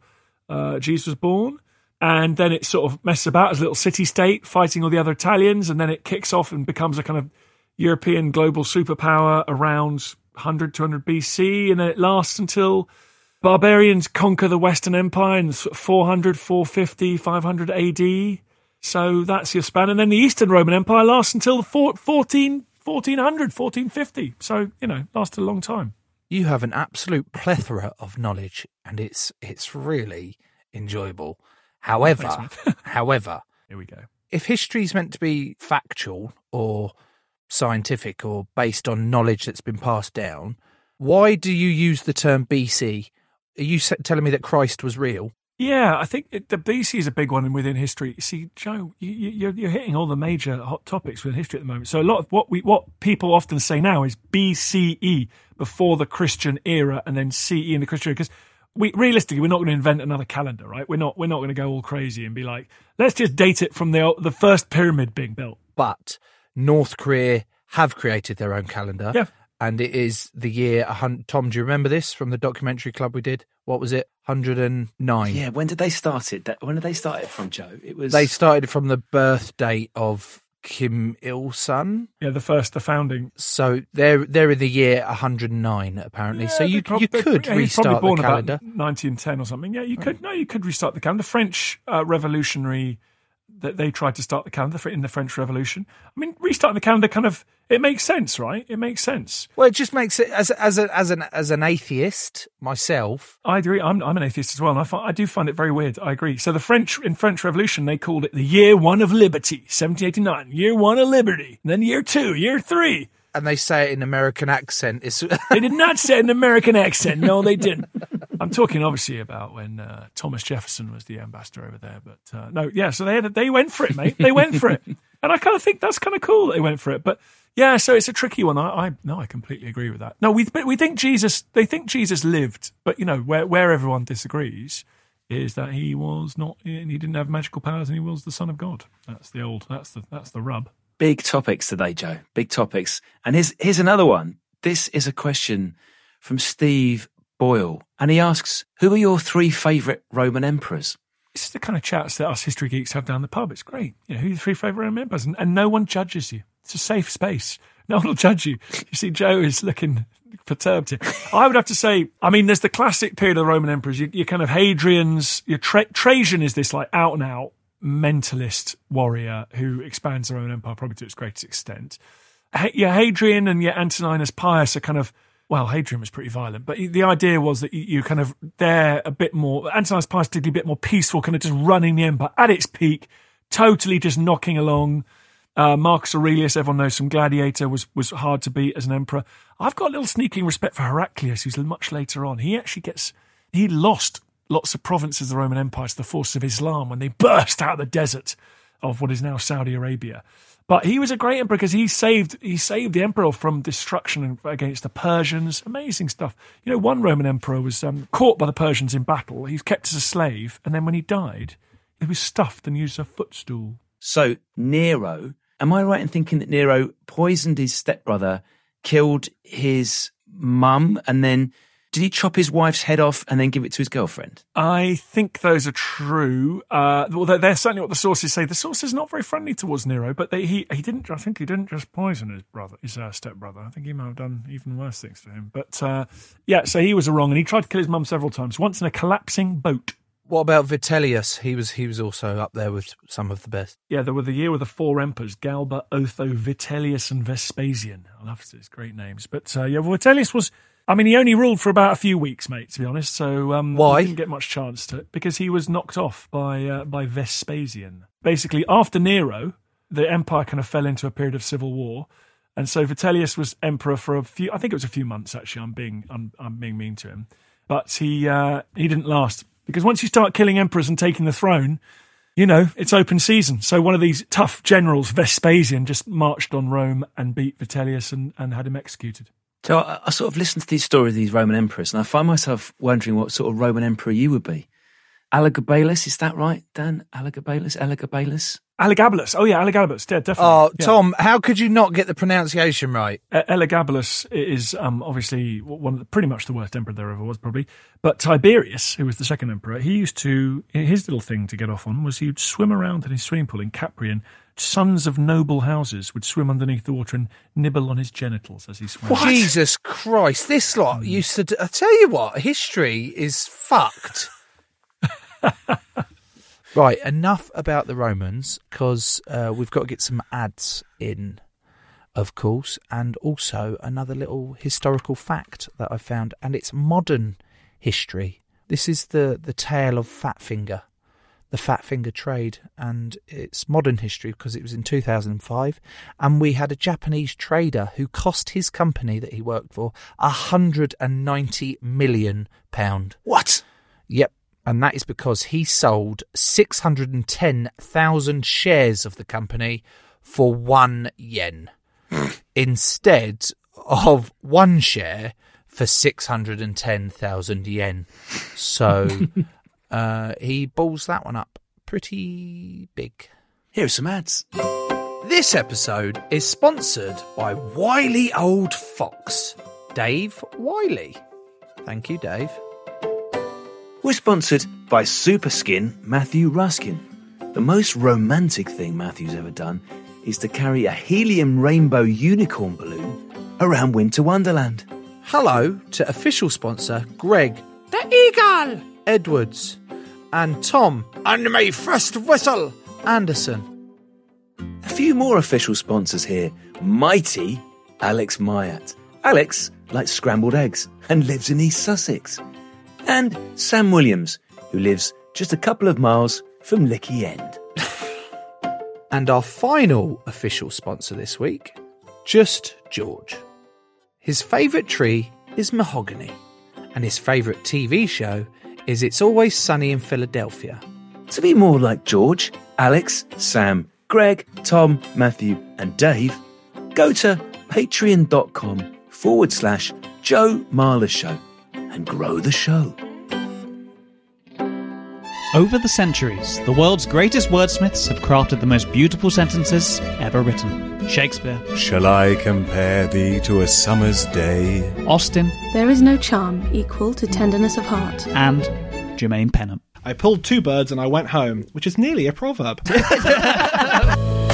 uh, Jesus was born, and then it sort of messes about as a little city state, fighting all the other Italians, and then it kicks off and becomes a kind of European global superpower around 100, 200 BC, and then it lasts until barbarians conquer the Western Empire in 400, 450, 500 AD so that's your span. And then the Eastern Roman Empire lasts until the 14, 1400, 1450. So, you know, lasted a long time. You have an absolute plethora of knowledge and it's it's really enjoyable. However, however, here we go. If history is meant to be factual or scientific or based on knowledge that's been passed down, why do you use the term BC? Are you telling me that Christ was real? Yeah, I think it, the BC is a big one within history. See, Joe, you, you're, you're hitting all the major hot topics within history at the moment. So a lot of what we what people often say now is BCE before the Christian era, and then CE in the Christian era. Because we realistically, we're not going to invent another calendar, right? We're not we're not going to go all crazy and be like, let's just date it from the the first pyramid being built. But North Korea have created their own calendar. Yeah and it is the year. Tom, do you remember this from the documentary club we did? What was it? 109. Yeah, when did they start it? When did they start it from, Joe? It was They started from the birth date of Kim Il Sung. Yeah, the first, the founding. So they're they're in the year 109 apparently. Yeah, so you prob- you could yeah, restart the calendar. 1910 or something. Yeah, you could. No, you could restart the calendar. The French uh, Revolutionary that they tried to start the calendar in the French Revolution. I mean, restarting the calendar kind of It makes sense, right? It makes sense. Well, it just makes it as as a, as an as an atheist myself. I agree. I'm, I'm an atheist as well, and I, find, I do find it very weird. I agree. So the French in French Revolution, they called it the year one of liberty, 1789, year one of liberty, then year two, year three. And they say it in American accent. They did not say it in an American accent. No, they didn't. I'm talking obviously about when uh, Thomas Jefferson was the ambassador over there, but uh, no, yeah. So they had, they went for it, mate. They went for it, and I kind of think that's kind of cool that they went for it. But yeah, so it's a tricky one. I, I no, I completely agree with that. No, we but we think Jesus. They think Jesus lived, but you know where where everyone disagrees is that he was not. He didn't have magical powers, and he was the son of God. That's the old. That's the that's the rub. Big topics today, Joe. Big topics. And here's here's another one. This is a question from Steve Boyle, and he asks, "Who are your three favourite Roman emperors?" It's the kind of chats that us history geeks have down the pub. It's great. You know, who's your three favourite emperors, And, and no one judges you. It's a safe space. No one will judge you. You see, Joe is looking perturbed here. I would have to say, I mean, there's the classic period of the Roman emperors. You, you kind of Hadrian's, your Tra- Trajan is this like out and out mentalist warrior who expands their own empire probably to its greatest extent. Yeah, Hadrian and your Antoninus Pius are kind of well, Hadrian was pretty violent, but the idea was that you, you kind of they're a bit more Antoninus Pius particularly a bit more peaceful, kind of just running the empire at its peak, totally just knocking along. Uh, Marcus Aurelius, everyone knows from Gladiator, was was hard to beat as an emperor. I've got a little sneaking respect for Heraclius, who's much later on. He actually gets he lost lots of provinces of the Roman Empire to the forces of Islam when they burst out of the desert of what is now Saudi Arabia. But he was a great emperor because he saved he saved the emperor from destruction against the Persians. Amazing stuff. You know, one Roman emperor was um, caught by the Persians in battle. He was kept as a slave, and then when he died, he was stuffed and used as a footstool. So Nero, am I right in thinking that Nero poisoned his stepbrother, killed his mum, and then did he chop his wife's head off and then give it to his girlfriend? I think those are true. Uh, they're, they're certainly what the sources say. The source is not very friendly towards Nero, but they, he he didn't. I think he didn't just poison his brother, his uh, stepbrother. I think he might have done even worse things to him. But uh, yeah, so he was wrong, and he tried to kill his mum several times. Once in a collapsing boat. What about Vitellius? He was he was also up there with some of the best. Yeah, there were the year with the four emperors: Galba, Otho, Vitellius, and Vespasian. I love these great names. But uh, yeah, Vitellius was. I mean, he only ruled for about a few weeks, mate. To be honest, so um, Why? He didn't get much chance to because he was knocked off by uh, by Vespasian. Basically, after Nero, the empire kind of fell into a period of civil war, and so Vitellius was emperor for a few. I think it was a few months. Actually, I'm being I'm, I'm being mean to him, but he uh, he didn't last because once you start killing emperors and taking the throne, you know, it's open season. So one of these tough generals, Vespasian, just marched on Rome and beat Vitellius and, and had him executed. So I, I sort of listened to these stories of these Roman emperors, and I find myself wondering what sort of Roman emperor you would be. Elagabalus, is that right, Dan? Elagabalus, Elagabalus. Elagabalus. Oh, yeah, Elagabalus. Yeah, definitely. Oh, Yeah. Tom, how could you not get the pronunciation right? Uh, Elagabalus is um, obviously one of the, pretty much the worst emperor there ever was, probably. But Tiberius, who was the second emperor, he used to his little thing to get off on was he'd swim around in his swimming pool in Capri, and sons of noble houses would swim underneath the water and nibble on his genitals as he swam. Jesus Christ, this lot used to. d- I tell you what, history is fucked. right, enough about the Romans because uh, we've got to get some ads in, of course, and also another little historical fact that I found, and it's modern history. This is the the tale of Fat Finger, The Fat Finger trade, and it's modern history because it was in 2005. And we had a Japanese trader who cost his company that he worked for 190 million pound. What? Yep. And that is because he sold 610,000 shares of the company for one yen instead of one share for 610,000 yen. So uh, he balls that one up pretty big. Here are some ads. This episode is sponsored by Wiley Old Fox, Dave Wiley. Thank you, Dave. We're sponsored by Superskin Matthew Ruskin. The most romantic thing Matthew's ever done is to carry a helium rainbow unicorn balloon around Winter Wonderland. Hello to official sponsor Greg The eagle! Edwards and Tom And my first whistle! Anderson. A few more official sponsors here. Mighty Alex Myat. Alex likes scrambled eggs and lives in East Sussex. And Sam Williams, who lives just a couple of miles from Lickey End. And our final official sponsor this week, Just George. His favourite tree is mahogany, and his favourite TV show is It's Always Sunny in Philadelphia. To be more like George, Alex, Sam, Greg, Tom, Matthew, and Dave, go to patreon.com forward slash Joe Marler Show and grow the show. Over the centuries, the world's greatest wordsmiths have crafted the most beautiful sentences ever written. Shakespeare, Shall I compare thee to a summer's day? Austen, There is no charm equal to tenderness of heart. and Jermaine Pennant. I pulled two birds and I went home, which is nearly a proverb.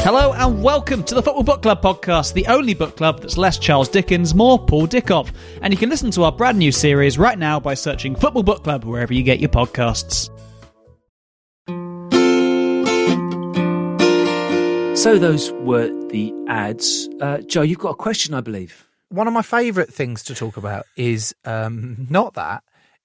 Hello and welcome to the Football Book Club podcast, the only book club that's less Charles Dickens, more Paul Dickov. And you can listen to our brand new series right now by searching Football Book Club wherever you get your podcasts. So those were the ads. Uh, Joe, you've got a question, I believe. One of my favourite things to talk about is um, not that,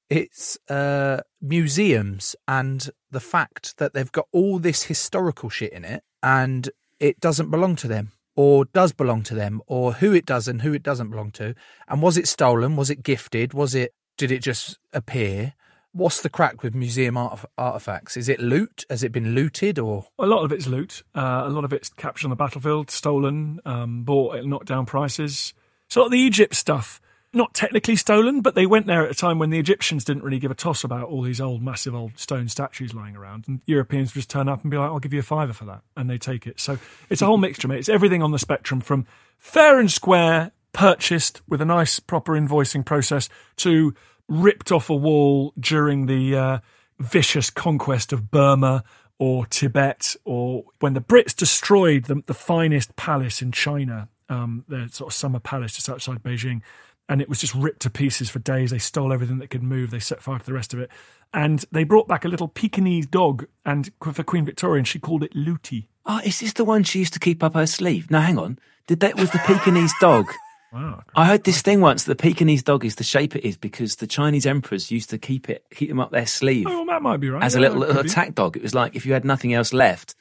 it's uh, museums and the fact that they've got all this historical shit in it and it doesn't belong to them or does belong to them or who it does and who it doesn't belong to. And was it stolen? Was it gifted? Was it, did it just appear? What's the crack with museum art- artifacts? Is it loot? Has it been looted or? A lot of it's loot. Uh, a lot of it's captured on the battlefield, stolen, um, bought at knockdown prices. Sort of the Egypt stuff, not technically stolen, but they went there at a time when the Egyptians didn't really give a toss about all these old, massive old stone statues lying around. And Europeans just turn up and be like, I'll give you a fiver for that. And they take it. So it's a whole mixture, mate. It's everything on the spectrum from fair and square, purchased with a nice, proper invoicing process, to ripped off a wall during the uh, vicious conquest of Burma or Tibet, or when the Brits destroyed the, the finest palace in China, um, the sort of summer palace just outside Beijing, and it was just ripped to pieces for days. They stole everything that could move. They set fire to the rest of it, and they brought back a little Pekingese dog, and for Queen Victoria, and she called it Looty. Oh, ah, is this the one she used to keep up her sleeve? No, hang on. Did that was the Pekingese dog? Wow. I heard this thing once. The Pekingese dog is the shape it is because the Chinese emperors used to keep it, keep them up their sleeve Oh, well, that might be right. as a little, little be. attack dog. It was like if you had nothing else left,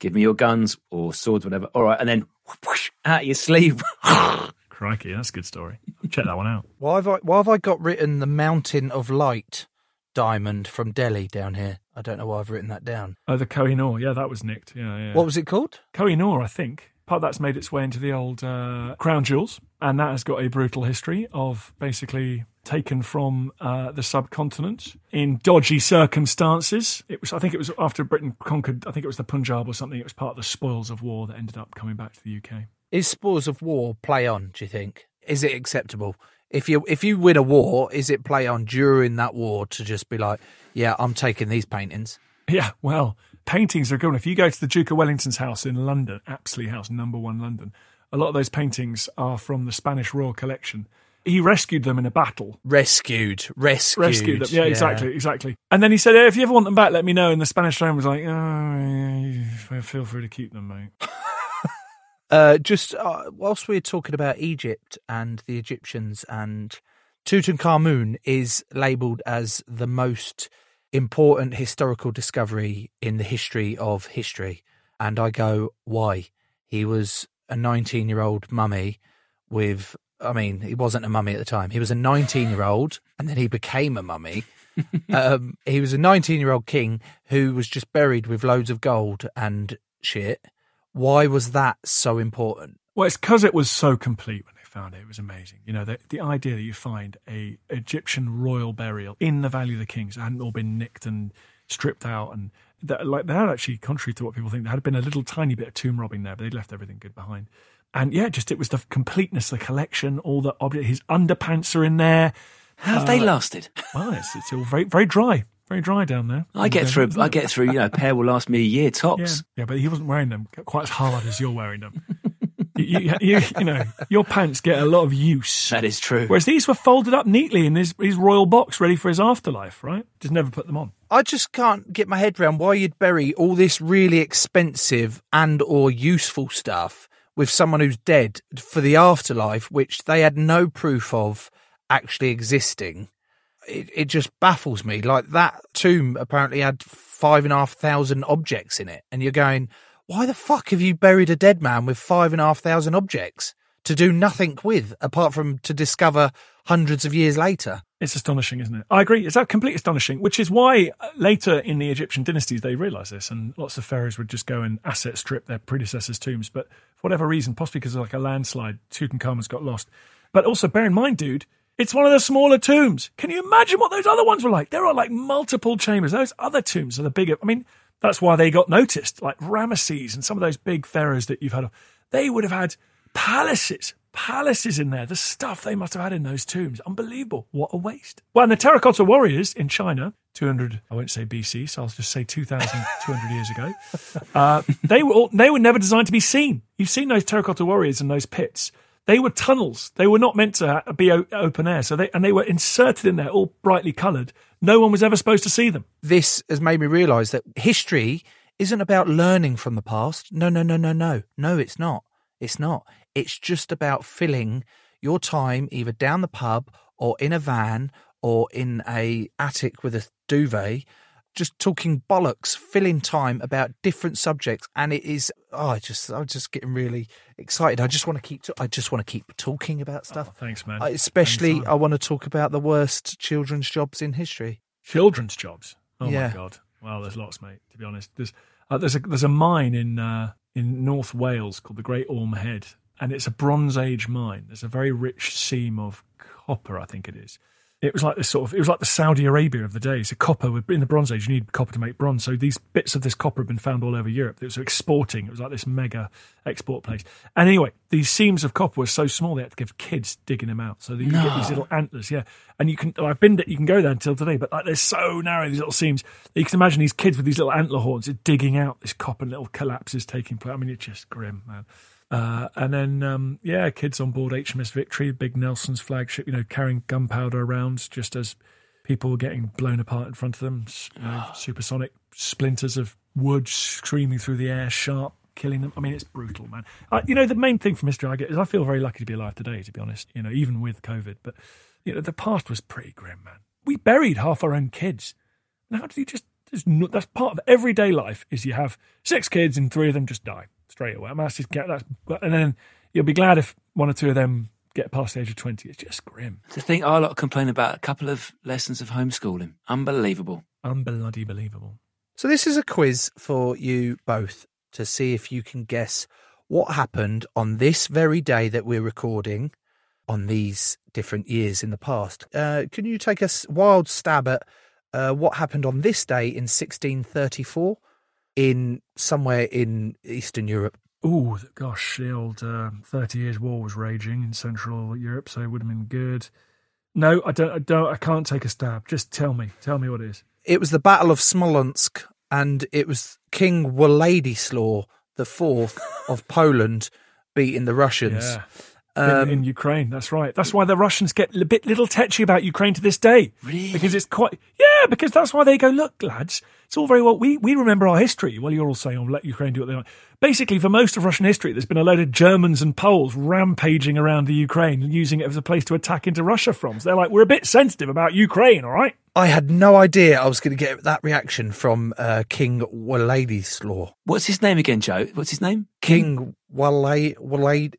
give me your guns or swords, whatever. All right, and then whoosh, out of your sleeve. Crikey, that's a good story. Check that one out. Why have I, why have I got written the Mountain of Light diamond from Delhi down here? I don't know why I've written that down. Oh, the Kohinoor. Yeah, that was nicked. Yeah, yeah. What was it called? Kohinoor, I think. Part of that's made its way into the old uh, crown jewels, and that has got a brutal history of basically taken from uh, the subcontinent in dodgy circumstances. It was, I think, it was after Britain conquered. I think it was the Punjab or something. It was part of the spoils of war that ended up coming back to the UK. Is spoils of war play on? Do you think? Is it acceptable? If you if you win a war, is it play on during that war to just be like, yeah, I'm taking these paintings? Yeah, well, paintings are good. If you go to the Duke of Wellington's house in London, Apsley House, number one London, a lot of those paintings are from the Spanish Royal Collection. He rescued them in a battle. Rescued, rescued, Rescued them. Yeah, exactly, exactly. And then he said, if you ever want them back, let me know. And the Spanish throne was like, oh, yeah, feel free to keep them, mate. Uh, just uh, whilst we're talking about Egypt and the Egyptians, and Tutankhamun is labelled as the most important historical discovery in the history of history. And I go, why? He was a 19 year old mummy with, I mean, he wasn't a mummy at the time. He was a 19 year old and then he became a mummy. um, he was a 19 year old king who was just buried with loads of gold and shit. Why was that so important? Well, it's because it was so complete when they found it. It was amazing. You know, the, the idea that you find a Egyptian royal burial in the Valley of the Kings it hadn't all been nicked and stripped out, and that, like there had actually, contrary to what people think, there had been a little tiny bit of tomb robbing there, but they'd left everything good behind. And yeah, just it was the completeness, the collection, all the object. His underpants are in there. How have they Uh, lasted? Well, it's, it's all very very dry, very dry down there. I get through. I get through. You know, a pair will last me a year Yeah, tops. yeah, but he wasn't wearing them quite as hard as you're wearing them. you, you, you, you know, your pants get a lot of use. That is true. Whereas these were folded up neatly in his, his royal box, ready for his afterlife, right? Just never put them on. I just can't get my head around why you'd bury all this really expensive and or useful stuff with someone who's dead for the afterlife, which they had no proof of actually existing. It, it just baffles me. Like that tomb apparently had five and a half thousand objects in it, and you're going, why the fuck have you buried a dead man with five and a half thousand objects to do nothing with, apart from to discover hundreds of years later? It's astonishing, isn't it? I agree. It's that complete astonishing, which is why uh, later in the Egyptian dynasties they realised this, and lots of pharaohs would just go and asset strip their predecessors' tombs. But for whatever reason, possibly because of like a landslide, Tutankhamun's got lost. But also bear in mind, dude, it's one of the smaller tombs. Can you imagine what those other ones were like? There are like multiple chambers. Those other tombs are the bigger. I mean, that's why they got noticed. Like Ramesses and some of those big pharaohs that you've heard of, they would have had palaces, palaces in there. The stuff they must have had in those tombs, unbelievable. What a waste. Well, and the terracotta warriors in China, 200, I won't say BC, so I'll just say 2,200 years ago. Uh, they were all, they were never designed to be seen. You've seen those terracotta warriors in those pits. They were tunnels. They were not meant to be open air. So they and they were inserted in there, all brightly coloured. No one was ever supposed to see them. This has made me realise that history isn't about learning from the past. No, no, no, no, no. No, it's not. It's not. It's just about filling your time either down the pub or in a van or in a attic with a duvet just talking bollocks, filling time about different subjects, and it is. Oh, I just, I'm just getting really excited. I just want to keep. I just want to keep talking about stuff. Oh, thanks, man. I, especially, Anytime. I want to talk about the worst children's jobs in history. children's jobs. Oh Yeah. my god! Well, there's lots, mate. To be honest, there's uh, there's a there's a mine in uh, in North Wales called the Great Orme Head, and it's a Bronze Age mine. There's a very rich seam of copper, I think it is. It was like this sort of it was like the Saudi Arabia of the day. So copper would in the Bronze Age, you need copper to make bronze. So these bits of this copper have been found all over Europe. It was exporting. It was like this mega export place. And anyway, these seams of copper were so small they had to give kids digging them out. So you get these little antlers, yeah. And you can I've been you can go there until today, but like they're so narrow these little seams. You can imagine these kids with these little antler horns are digging out this copper little collapses taking place. I mean, it's just grim, man. Uh, and then, um, yeah, kids on board HMS Victory, big Nelson's flagship, you know, carrying gunpowder around just as people were getting blown apart in front of them. You know, supersonic splinters of wood screaming through the air, sharp, killing them. I mean, it's brutal, man. You know, the main thing from history I get is I feel very lucky to be alive today, to be honest, you know, even with COVID. But, you know, the past was pretty grim, man. We buried half our own kids. And how do you just, no, that's part of everyday life is you have six kids and three of them just die straight away. I mean, that's just, get- that's, and then you'll be glad if one or two of them get past the age of 20. It's just grim. To think our lot complain about a couple of lessons of homeschooling. Unbelievable. Unbloody believable. So this is a quiz for you both to see if you can guess what happened on this very day that we're recording on these different years in the past. Uh, can you take a wild stab at uh, what happened on this day in 1634 in somewhere in Eastern Europe? Oh gosh, the old uh, Thirty Years' War was raging in Central Europe, so it would have been good. No, I don't. I don't. I can't take a stab. Just tell me. Tell me what it is. It was the Battle of Smolensk, and it was King Władysław the Fourth of Poland beating the Russians. Yeah. Um, in, in Ukraine, that's right. That's why the Russians get a bit little tetchy about Ukraine to this day. Really? Because it's quite yeah. Because that's why they go. Look, lads, it's all very well. We we remember our history. Well, you're all saying, "Oh, let Ukraine do what they want." Basically, for most of Russian history, there's been a load of Germans and Poles rampaging around the Ukraine and using it as a place to attack into Russia from. So they're like, "We're a bit sensitive about Ukraine, all right." I had no idea I was going to get that reaction from uh, King Władysław. What's his name again, Joe? What's his name? King Walay Walay.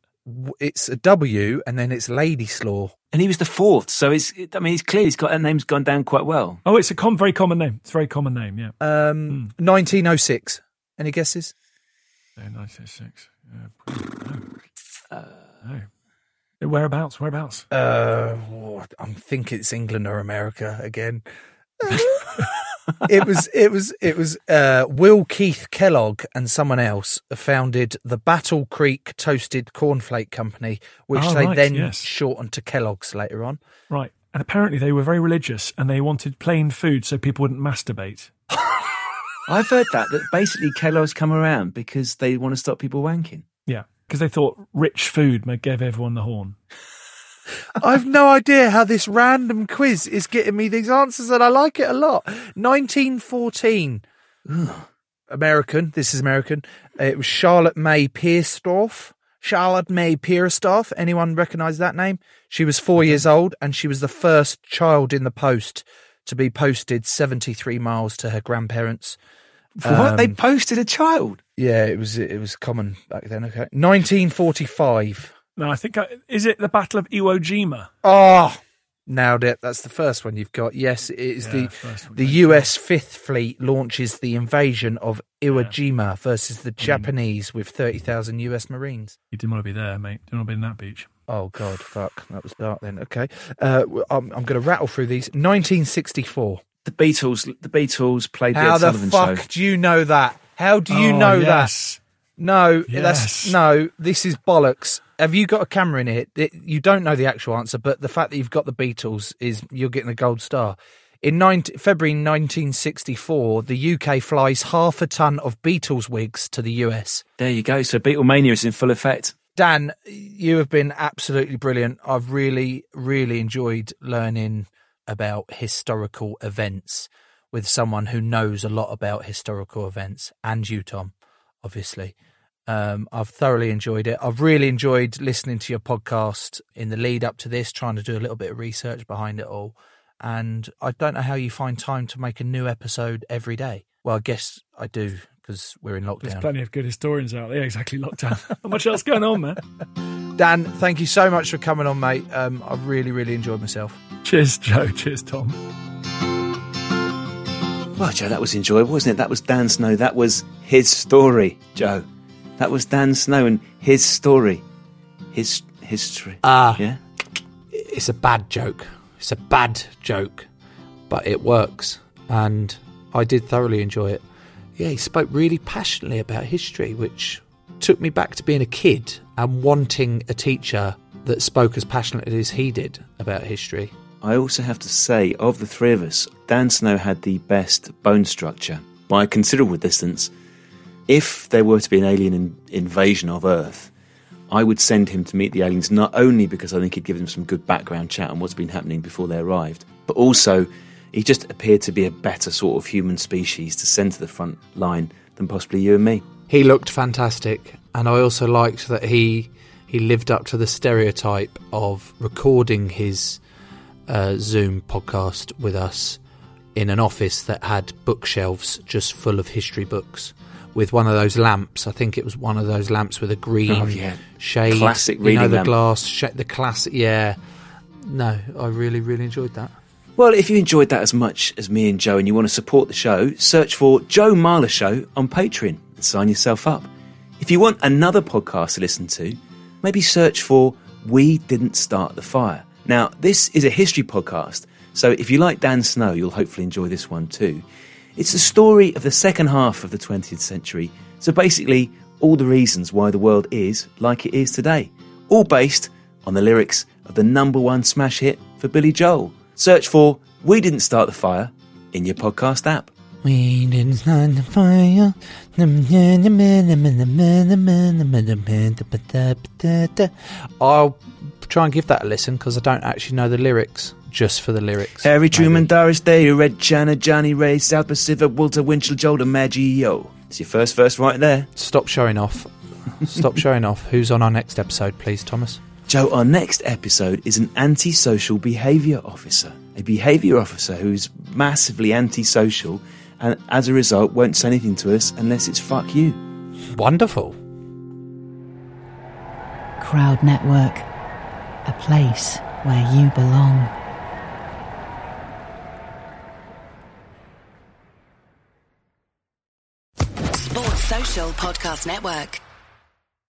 It's a W and then it's Ladyslaw. And he was the fourth, so it's. I mean, it's clear he's got that name's gone down quite well. Oh, it's a com- very common name. It's a very common name. Yeah. Um, 1906. Any guesses? Yeah, 1906. Yeah. No. no. Whereabouts? Whereabouts? Uh, oh, I think it's England or America again. It was it was it was uh, Will Keith Kellogg and someone else founded the Battle Creek Toasted Cornflake Company, which Oh, they right, then yes. shortened to Kellogg's later on. Right. And apparently they were very religious and they wanted plain food so people wouldn't masturbate. I've heard that that basically Kellogg's come around because they want to stop people wanking. Yeah. because they thought rich food may give everyone the horn. I've no idea how this random quiz is getting me these answers, and I like it a lot. 1914. American. This is American. It was Charlotte May Pierstorff. Charlotte May Pierstorff. Anyone recognise that name? She was four years old, and she was the first child in the post to be posted 73 miles to her grandparents. What? they Um, posted a child. Yeah, it was it was common back then. Okay, 1945. No, I think I, is it the Battle of Iwo Jima? Oh, nailed it. That's the first one you've got. Yes, it is Yeah, the the US Fifth Fleet launches the invasion of Iwo Jima versus the Japanese with 30,000 US Marines. You didn't want to be there, mate. Didn't want to be in that beach. Oh God, fuck! That was dark then. Okay, uh, w- I'm, I'm going to rattle through these. 1964. The Beatles. The Beatles played the How Ed the Sullivan fuck show. do you know that? How do you Oh, know yes. that? No, that's no. This is bollocks. Have you got a camera in here? It- you don't know the actual answer, but the fact that you've got the Beatles is you're getting a gold star. In 19, February 1964, the UK flies half a ton of Beatles wigs to the US. There you go. So Beatlemania is in full effect. Dan, you have been absolutely brilliant. I've really, really enjoyed learning about historical events with someone who knows a lot about historical events, and you, Tom, obviously. Um, I've thoroughly enjoyed it. I've really enjoyed listening to your podcast in the lead up to this, trying to do a little bit of research behind it all. And I don't know how you find time to make a new episode every day. Well, I guess I do because we're in lockdown. There's plenty of good historians out there. Exactly. Lockdown. Not much else going on, man. Dan, thank you so much for coming on, mate. Um, I really, really enjoyed myself. Cheers, Joe. Cheers, Tom. Well, Joe, that was enjoyable, wasn't it? That was Dan Snow. That was his story, Joe. That was Dan Snow and his story, his history. Ah. yeah. It's a bad joke. It's a bad joke, but it works, and I did thoroughly enjoy it. Yeah, he spoke really passionately about history, which took me back to being a kid and wanting a teacher that spoke as passionately as he did about history. I also have to say, of the three of us, Dan Snow had the best bone structure by a considerable distance. If there were to be an alien in- invasion of Earth, I would send him to meet the aliens not only because I think he'd give them some good background chat on what's been happening before they arrived, but also he just appeared to be a better sort of human species to send to the front line than possibly you and me. He looked fantastic, and I also liked that he he lived up to the stereotype of recording his uh, Zoom podcast with us in an office that had bookshelves just full of history books with one of those lamps. I think it was one of those lamps with a green Oh, yeah. shade. Classic you know, the lamp. glass, sh- the classic. Yeah, no, I really, really enjoyed that. Well, if you enjoyed that as much as me and Joe and you want to support the show, search for Joe Marler Show on Patreon and sign yourself up. If you want another podcast to listen to, maybe search for We Didn't Start the Fire. Now, this is a history podcast, so if you like Dan Snow, you'll hopefully enjoy this one too. It's the story of the second half of the 20th century, so basically, all the reasons why the world is like it is today, all based on the lyrics of the number one smash hit for Billy Joel. Search for We Didn't Start the Fire in your podcast app. We didn't start the fire. I'll try and give that a listen because I don't actually know the lyrics, just for the lyrics. Harry Truman, maybe. Doris Day, Red China, Johnnie Ray, South Pacific, Walter Winchell, Joel DiMaggio. It's your first verse right there. Stop showing off. Stop showing off. Who's on our next episode, please, Thomas? Joe, our next episode is an antisocial behaviour officer. A behaviour officer who's massively antisocial and as a result won't say anything to us unless it's fuck you. Wonderful. Crowd Network, a place where you belong. Sports Social Podcast Network.